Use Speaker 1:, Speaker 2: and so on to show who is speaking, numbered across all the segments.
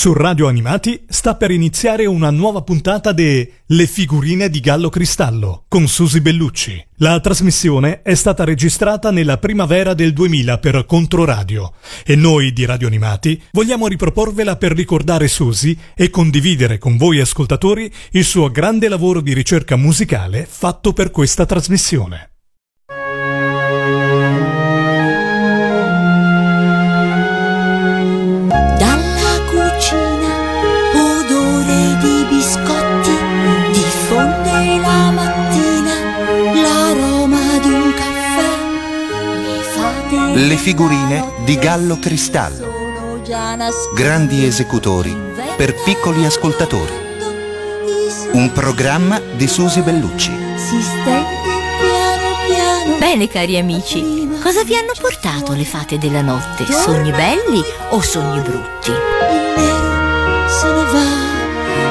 Speaker 1: Su Radio Animati sta per iniziare una nuova puntata de Le figurine di Gallo Cristallo con Susi Bellucci. La trasmissione è stata registrata nella primavera del 2000 per Controradio e noi di Radio Animati vogliamo riproporvela per ricordare Susi e condividere con voi ascoltatori il suo grande lavoro di ricerca musicale fatto per questa trasmissione.
Speaker 2: Le figurine di Gallo Cristallo. Grandi esecutori per piccoli ascoltatori. Un programma di Susi Bellucci.
Speaker 3: Bene cari amici, cosa vi hanno portato le fate della notte? Sogni belli o sogni brutti?
Speaker 4: Il nero se ne va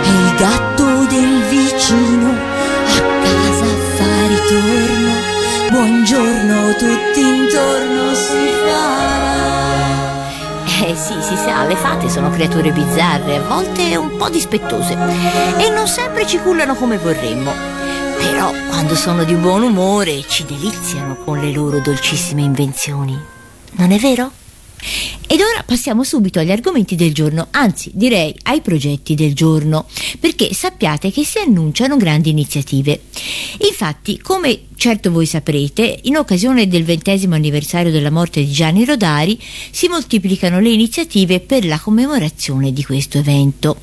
Speaker 4: e il gatto del vicino a casa fa ritorno. Buongiorno tutti intorno si farà.
Speaker 3: Eh sì, si sa, le fate sono creature bizzarre, a volte un po' dispettose e non sempre ci cullano come vorremmo. Però quando sono di buon umore ci deliziano con le loro dolcissime invenzioni. Non è vero? Ed ora passiamo subito agli argomenti del giorno, anzi direi ai progetti del giorno, perché sappiate che si annunciano grandi iniziative. Infatti, come certo voi saprete, in occasione del ventesimo anniversario della morte di Gianni Rodari si moltiplicano le iniziative per la commemorazione di questo evento.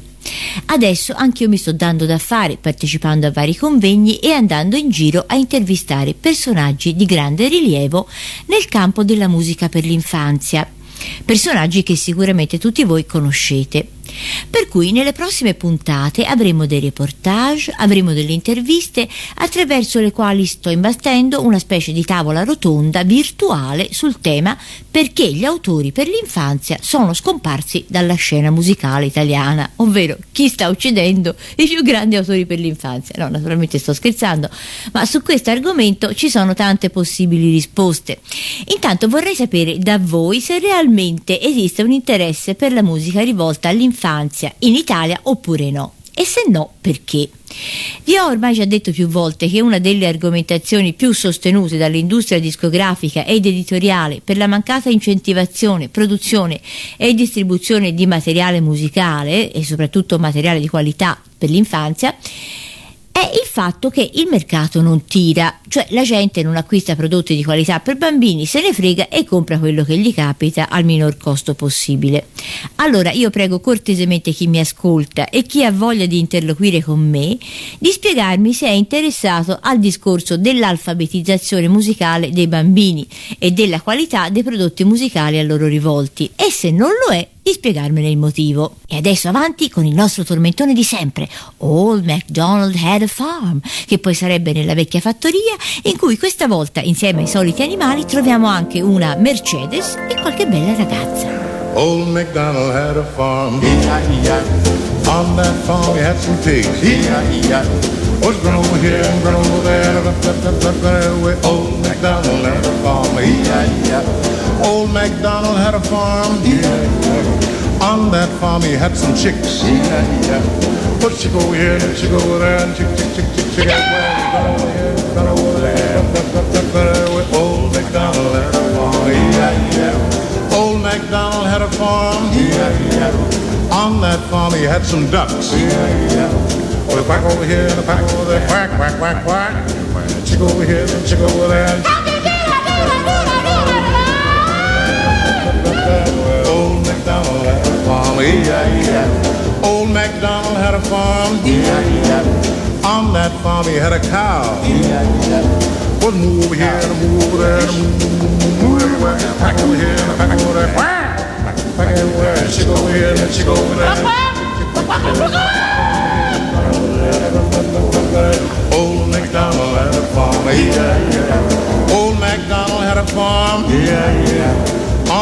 Speaker 3: Adesso anche io mi sto dando da fare partecipando a vari convegni e andando in giro a intervistare personaggi di grande rilievo nel campo della musica per l'infanzia personaggi che sicuramente tutti voi conoscete. Per cui nelle prossime puntate avremo dei reportage, avremo delle interviste attraverso le quali sto imbattendo una specie di tavola rotonda virtuale sul tema perché gli autori per l'infanzia sono scomparsi dalla scena musicale italiana, ovvero chi sta uccidendo i più grandi autori per l'infanzia. No, naturalmente sto scherzando, ma su questo argomento ci sono tante possibili risposte. Intanto vorrei sapere da voi se realmente esiste un interesse per la musica rivolta all'infanzia in Italia oppure no. E se no, perché? Vi ho ormai già detto più volte che una delle argomentazioni più sostenute dall'industria discografica ed editoriale per la mancata incentivazione, produzione e distribuzione di materiale musicale e soprattutto materiale di qualità per l'infanzia è il fatto che il mercato non tira, cioè la gente non acquista prodotti di qualità per bambini, se ne frega e compra quello che gli capita al minor costo possibile. Allora io prego cortesemente chi mi ascolta e chi ha voglia di interloquire con me di spiegarmi se è interessato al discorso dell'alfabetizzazione musicale dei bambini e della qualità dei prodotti musicali a loro rivolti e se non lo è di spiegarmene il motivo. E adesso avanti con il nostro tormentone di sempre, Old MacDonald Had a Farm, che poi sarebbe nella vecchia fattoria, in cui questa volta, insieme ai soliti animali, troviamo anche una Mercedes e qualche bella ragazza.
Speaker 5: Old MacDonald had a farm. On that farm he had some pigs. Was run over here and run over there. Old MacDonald had a farm. Old MacDonald had a farm. Yeah. On that farm he had some chicks. Yeah. But chick over here and chick over there and chick, chick, chick, chick, chick over here, run over there. Old MacDonald had a farm. Yeah. Old MacDonald had a farm. Yeah. On that farm he had some ducks. Yeah. Well, quack over here and a quack over there. Quack, quack, quack, quack. Chick over here and chick over there. Old MacDonald had a farm. Old MacDonald had a farm. E-I-E-I. On that farm he had a cow. E-I-E-I. Well, move here and move there and move, everywhere. Pack over here and pack over there. Pack everywhere. And here and chick over there. Old MacDonald had a farm. E-I-E-I. Old MacDonald had a farm.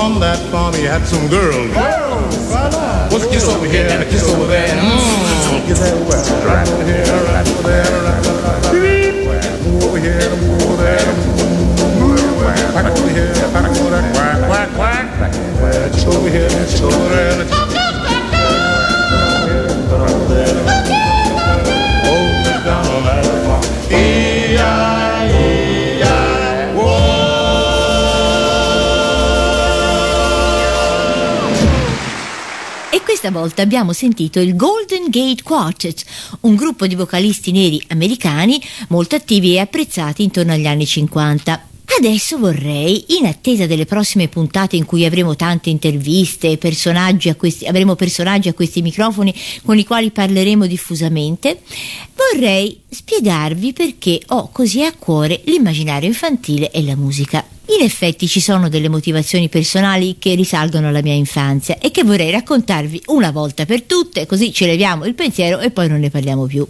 Speaker 5: On that farm he had some girls. Girls. What's a kiss over here and a kiss over there? Mm. Kiss everywhere. Right over here, right over there, right over there. Move over here, move over there. Back over here, back over there. Quack, quack, quack. Just over here, just over there.
Speaker 3: Questa volta abbiamo sentito il Golden Gate Quartet, un gruppo di vocalisti neri americani molto attivi e apprezzati intorno agli anni 50. Adesso vorrei, in attesa delle prossime puntate in cui avremo tante interviste, personaggi questi, avremo personaggi a questi microfoni con i quali parleremo diffusamente, vorrei spiegarvi perché ho così a cuore l'immaginario infantile e la musica. In effetti ci sono delle motivazioni personali che risalgono alla mia infanzia e che vorrei raccontarvi una volta per tutte, così ci leviamo il pensiero e poi non ne parliamo più.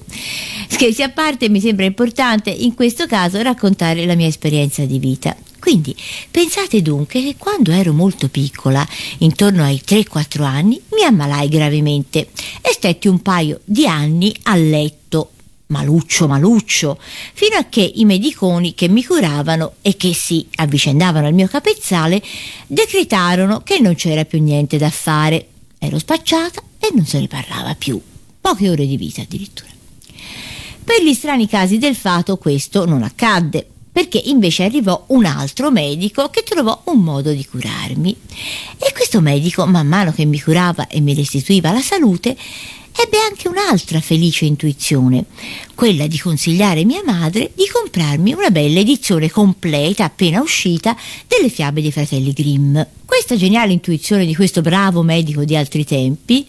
Speaker 3: Scherzi a parte, mi sembra importante in questo caso raccontare la mia esperienza di vita. Quindi pensate dunque che quando ero molto piccola, intorno ai 3-4 anni, mi ammalai gravemente e stetti un paio di anni a letto maluccio maluccio, fino a che i mediconi che mi curavano e che si avvicendavano al mio capezzale decretarono che non c'era più niente da fare. Ero spacciata e non se ne parlava più. Poche ore di vita addirittura. Per gli strani casi del fato questo non accadde, perché invece arrivò un altro medico che trovò un modo di curarmi. E questo medico, man mano che mi curava e mi restituiva la salute, ebbe anche un'altra felice intuizione, quella di consigliare mia madre di comprarmi una bella edizione completa appena uscita delle fiabe dei fratelli Grimm. Questa geniale intuizione di questo bravo medico di altri tempi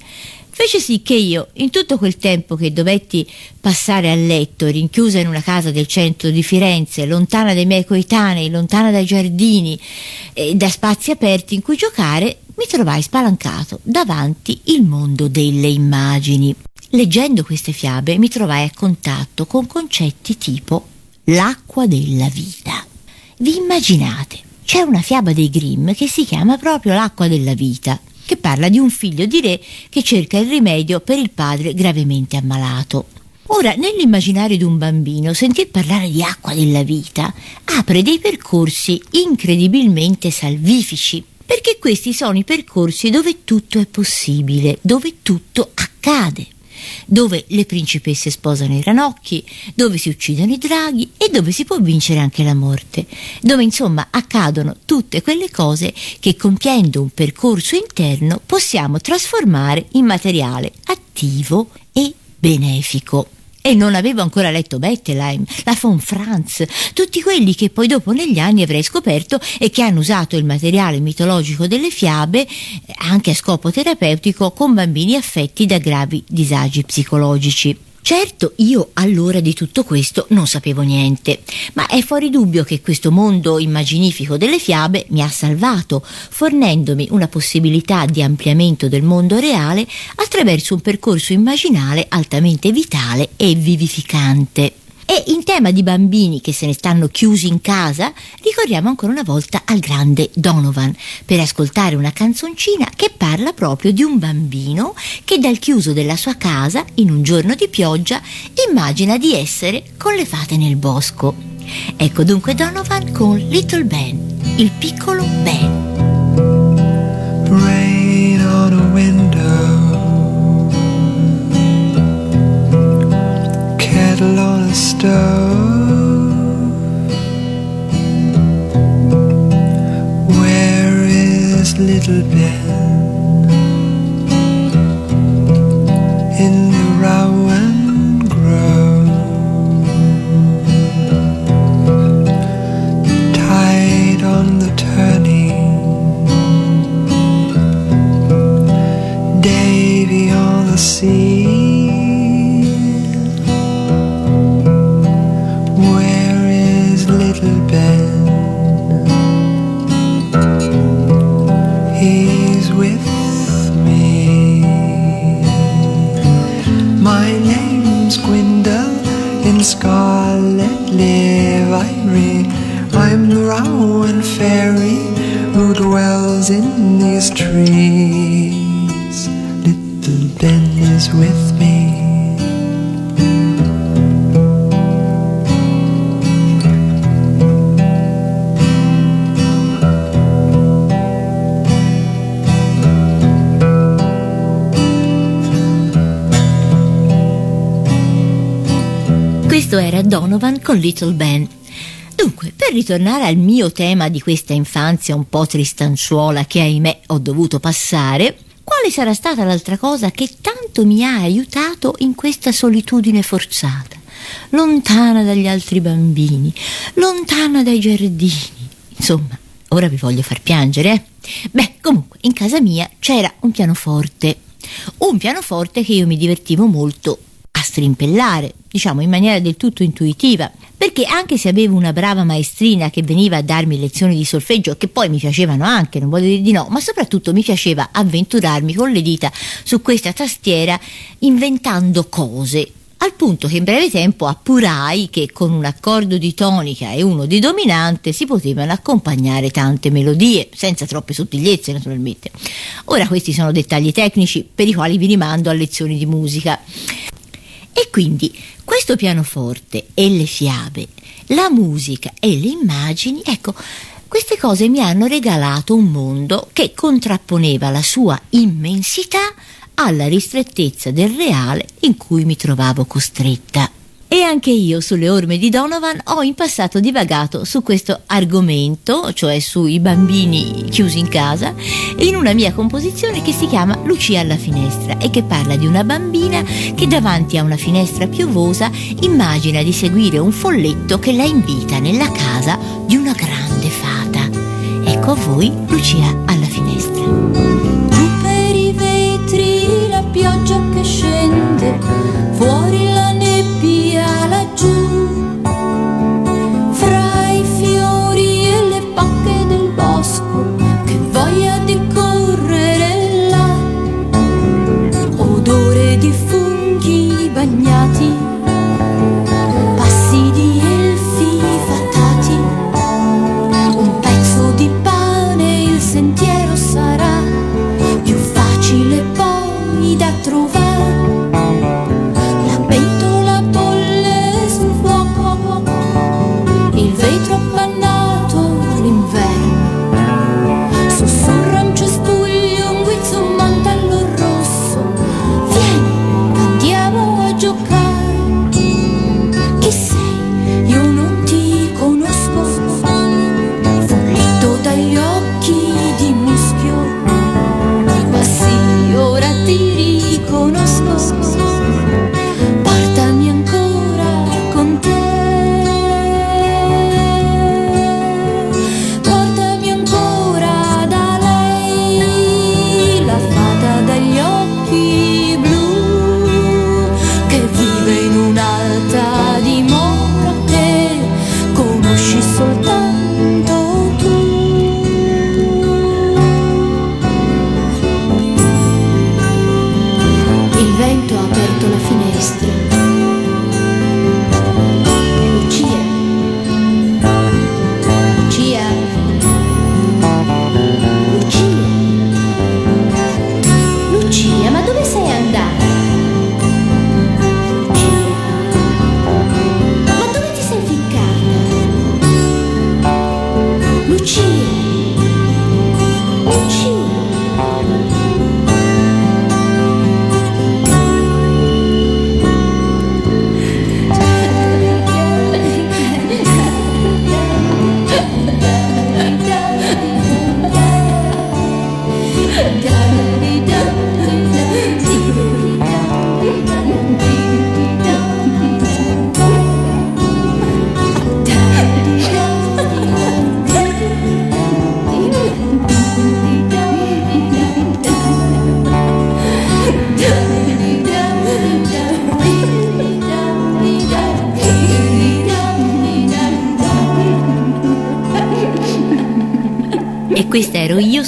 Speaker 3: fece sì che io, in tutto quel tempo che dovetti passare a letto, rinchiusa in una casa del centro di Firenze, lontana dai miei coetanei, lontana dai giardini e da spazi aperti in cui giocare, mi trovai spalancato davanti il mondo delle immagini. Leggendo queste fiabe mi trovai a contatto con concetti tipo l'acqua della vita. Vi immaginate? C'è una fiaba dei Grimm che si chiama proprio l'acqua della vita, che parla di un figlio di re che cerca il rimedio per il padre gravemente ammalato. Ora, nell'immaginario di un bambino, sentir parlare di acqua della vita apre dei percorsi incredibilmente salvifici perché questi sono i percorsi dove tutto è possibile, dove tutto accade, dove le principesse sposano i ranocchi, dove si uccidono i draghi e dove si può vincere anche la morte, dove insomma accadono tutte quelle cose che compiendo un percorso interno possiamo trasformare in materiale attivo e benefico e non avevo ancora letto Bettelheim, la von Franz, tutti quelli che poi dopo negli anni avrei scoperto e che hanno usato il materiale mitologico delle fiabe anche a scopo terapeutico con bambini affetti da gravi disagi psicologici. Certo, io allora di tutto questo non sapevo niente, ma è fuori dubbio che questo mondo immaginifico delle fiabe mi ha salvato, fornendomi una possibilità di ampliamento del mondo reale attraverso un percorso immaginale altamente vitale e vivificante. E in tema di bambini che se ne stanno chiusi in casa, ricorriamo ancora una volta al grande Donovan per ascoltare una canzoncina che parla proprio di un bambino che dal chiuso della sua casa, in un giorno di pioggia, immagina di essere con le fate nel bosco. Ecco dunque Donovan con Little Ben, il piccolo Ben. Rain on a window kettle on a stove. Where is little Ben? Questo era Donovan con Little Ben. Dunque, per ritornare al mio tema di questa infanzia un po' tristanciuola che ahimè ho dovuto passare, quale sarà stata l'altra cosa che tanto mi ha aiutato in questa solitudine forzata? Lontana dagli altri bambini, lontana dai giardini. Insomma, ora vi voglio far piangere, eh? Beh, comunque, in casa mia c'era un pianoforte. Un pianoforte che io mi divertivo molto strimpellare, diciamo in maniera del tutto intuitiva, perché anche se avevo una brava maestrina che veniva a darmi lezioni di solfeggio, che poi mi piacevano anche, non voglio dire di no, ma soprattutto mi piaceva avventurarmi con le dita su questa tastiera inventando cose. Al punto che in breve tempo appurai che con un accordo di tonica e uno di dominante si potevano accompagnare tante melodie, senza troppe sottigliezze naturalmente. Ora questi sono dettagli tecnici per i quali vi rimando a lezioni di musica. E quindi questo pianoforte e le fiabe, la musica e le immagini, ecco, queste cose mi hanno regalato un mondo che contrapponeva la sua immensità alla ristrettezza del reale in cui mi trovavo costretta. E anche io sulle orme di Donovan ho in passato divagato su questo argomento, cioè sui bambini chiusi in casa, in una mia composizione che si chiama Lucia alla finestra e che parla di una bambina che davanti a una finestra piovosa immagina di seguire un folletto che la invita nella casa di una grande fata. Ecco a voi Lucia alla finestra.
Speaker 4: Giù per i vetri la pioggia che scende,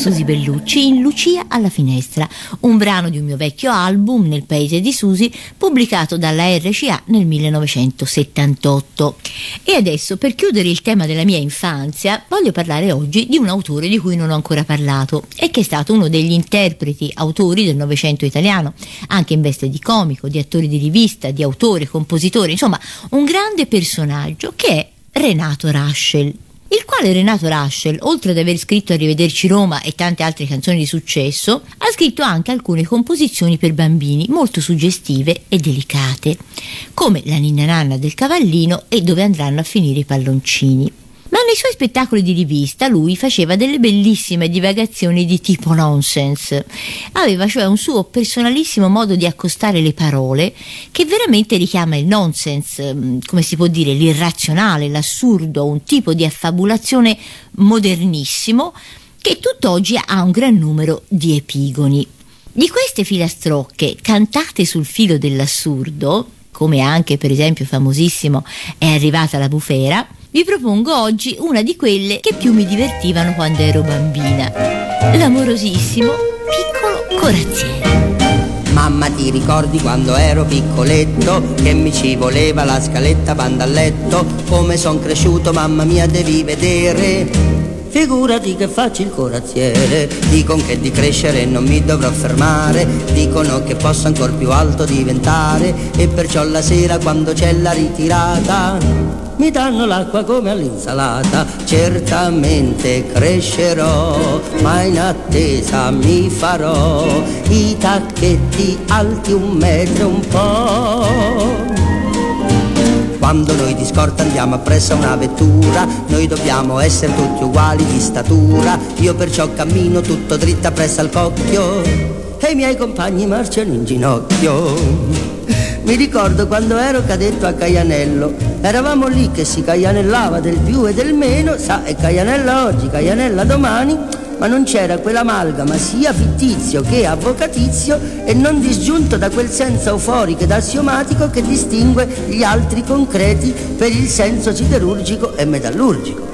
Speaker 3: Susi Bellucci, in Lucia alla finestra, un brano di un mio vecchio album, Nel paese di Susi, pubblicato dalla RCA nel 1978. E adesso, per chiudere il tema della mia infanzia, voglio parlare oggi di un autore di cui non ho ancora parlato e che è stato uno degli interpreti autori del Novecento italiano, anche in veste di comico, di attore di rivista, di autore, compositore, insomma, un grande personaggio che è Renato Raschel il quale Renato Raschel, oltre ad aver scritto Arrivederci Roma e tante altre canzoni di successo, ha scritto anche alcune composizioni per bambini molto suggestive e delicate, come La ninna nanna del cavallino e Dove andranno a finire i palloncini. Ma nei suoi spettacoli di rivista lui faceva delle bellissime divagazioni di tipo nonsense. Aveva cioè un suo personalissimo modo di accostare le parole che veramente richiama il nonsense, mm, come si può dire, l'irrazionale, l'assurdo, un tipo di affabulazione modernissimo che tutt'oggi ha un gran numero di epigoni. Di queste filastrocche cantate sul filo dell'assurdo, come anche per esempio famosissimo è arrivata la bufera, vi propongo oggi una di quelle che più mi divertivano quando ero bambina. L'amorosissimo piccolo corazziere.
Speaker 6: Mamma ti ricordi quando ero piccoletto che mi ci voleva la scaletta banda a letto? Come son cresciuto mamma mia devi vedere Figurati che faccio il corazziere, dicono che di crescere non mi dovrò fermare, dicono che posso ancora più alto diventare e perciò la sera quando c'è la ritirata mi danno l'acqua come all'insalata, certamente crescerò, ma in attesa mi farò i tacchetti alti un metro un po'. Quando noi di scorta andiamo appresso a una vettura, noi dobbiamo essere tutti uguali di statura, io perciò cammino tutto dritto appresso al cocchio e i miei compagni marciano in ginocchio. Mi ricordo quando ero cadetto a Caianello, eravamo lì che si caianellava del più e del meno, sa, e caianella oggi, caianella domani, ma non c'era quell'amalgama sia fittizio che avvocatizio e non disgiunto da quel senso euforico ed assiomatico che distingue gli altri concreti per il senso siderurgico e metallurgico.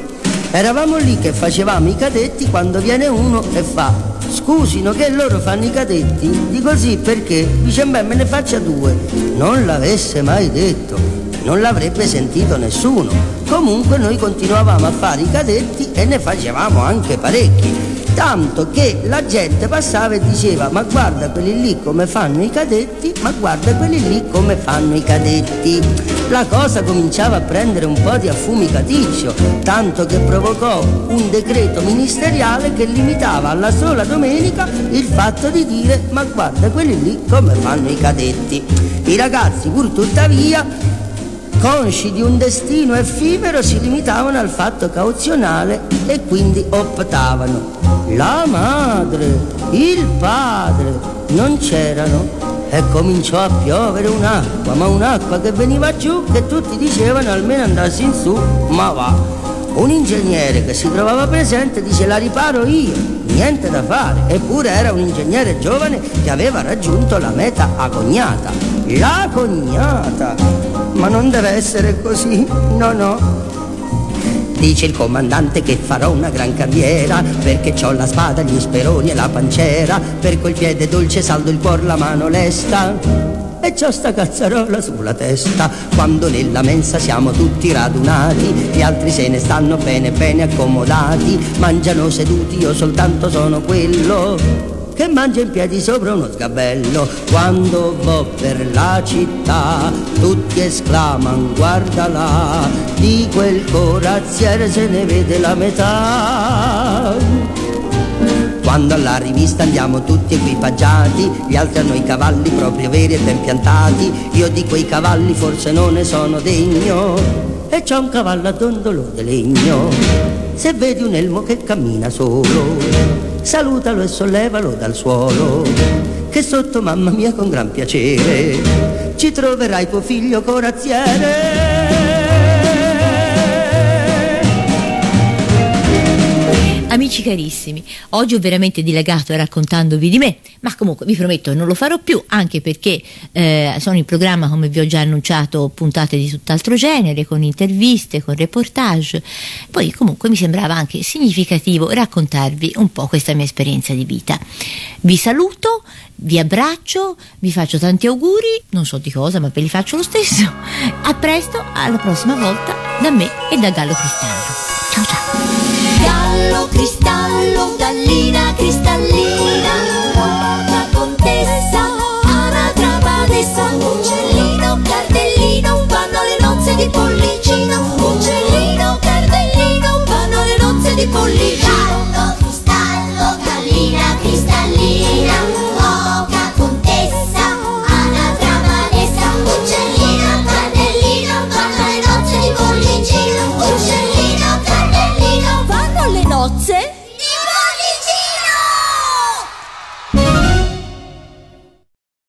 Speaker 6: Eravamo lì che facevamo i cadetti quando viene uno e fa Scusino che loro fanno i cadetti? Dico sì perché? Dice beh me ne faccia due. Non l'avesse mai detto, non l'avrebbe sentito nessuno. Comunque noi continuavamo a fare i cadetti e ne facevamo anche parecchi tanto che la gente passava e diceva ma guarda quelli lì come fanno i cadetti, ma guarda quelli lì come fanno i cadetti. La cosa cominciava a prendere un po' di affumicaticcio, tanto che provocò un decreto ministeriale che limitava alla sola domenica il fatto di dire ma guarda quelli lì come fanno i cadetti. I ragazzi pur tuttavia consci di un destino effimero si limitavano al fatto cauzionale e quindi optavano la madre, il padre non c'erano e cominciò a piovere un'acqua, ma un'acqua che veniva giù che tutti dicevano almeno andassi in su, ma va. Un ingegnere che si trovava presente dice la riparo io, niente da fare, eppure era un ingegnere giovane che aveva raggiunto la meta agognata. La cognata! Ma non deve essere così, no no, Dice il comandante che farò una gran carriera Perché ho la spada, gli speroni e la pancera Per quel piede dolce saldo il cuor, la mano lesta e c'ho sta cazzarola sulla testa Quando nella mensa siamo tutti radunati Gli altri se ne stanno bene bene accomodati Mangiano seduti, io soltanto sono quello che mangia in piedi sopra uno sgabello. Quando vo per la città, tutti esclamano guarda là, di quel corazziere se ne vede la metà. Quando alla rivista andiamo tutti equipaggiati, gli altri hanno i cavalli proprio veri e ben piantati, io di quei cavalli forse non ne sono degno, e c'ho un cavallo a dondolo di legno. Se vedi un elmo che cammina solo, salutalo e sollevalo dal suolo, che sotto mamma mia con gran piacere ci troverai tuo figlio corazziere.
Speaker 3: Amici carissimi, oggi ho veramente dilagato raccontandovi di me, ma comunque vi prometto non lo farò più, anche perché eh, sono in programma, come vi ho già annunciato, puntate di tutt'altro genere, con interviste, con reportage. Poi comunque mi sembrava anche significativo raccontarvi un po' questa mia esperienza di vita. Vi saluto, vi abbraccio, vi faccio tanti auguri, non so di cosa, ma ve li faccio lo stesso. A presto, alla prossima volta, da me e da Gallo Cristallo. Ciao ciao!
Speaker 4: Gallo cristallo, gallina cristallina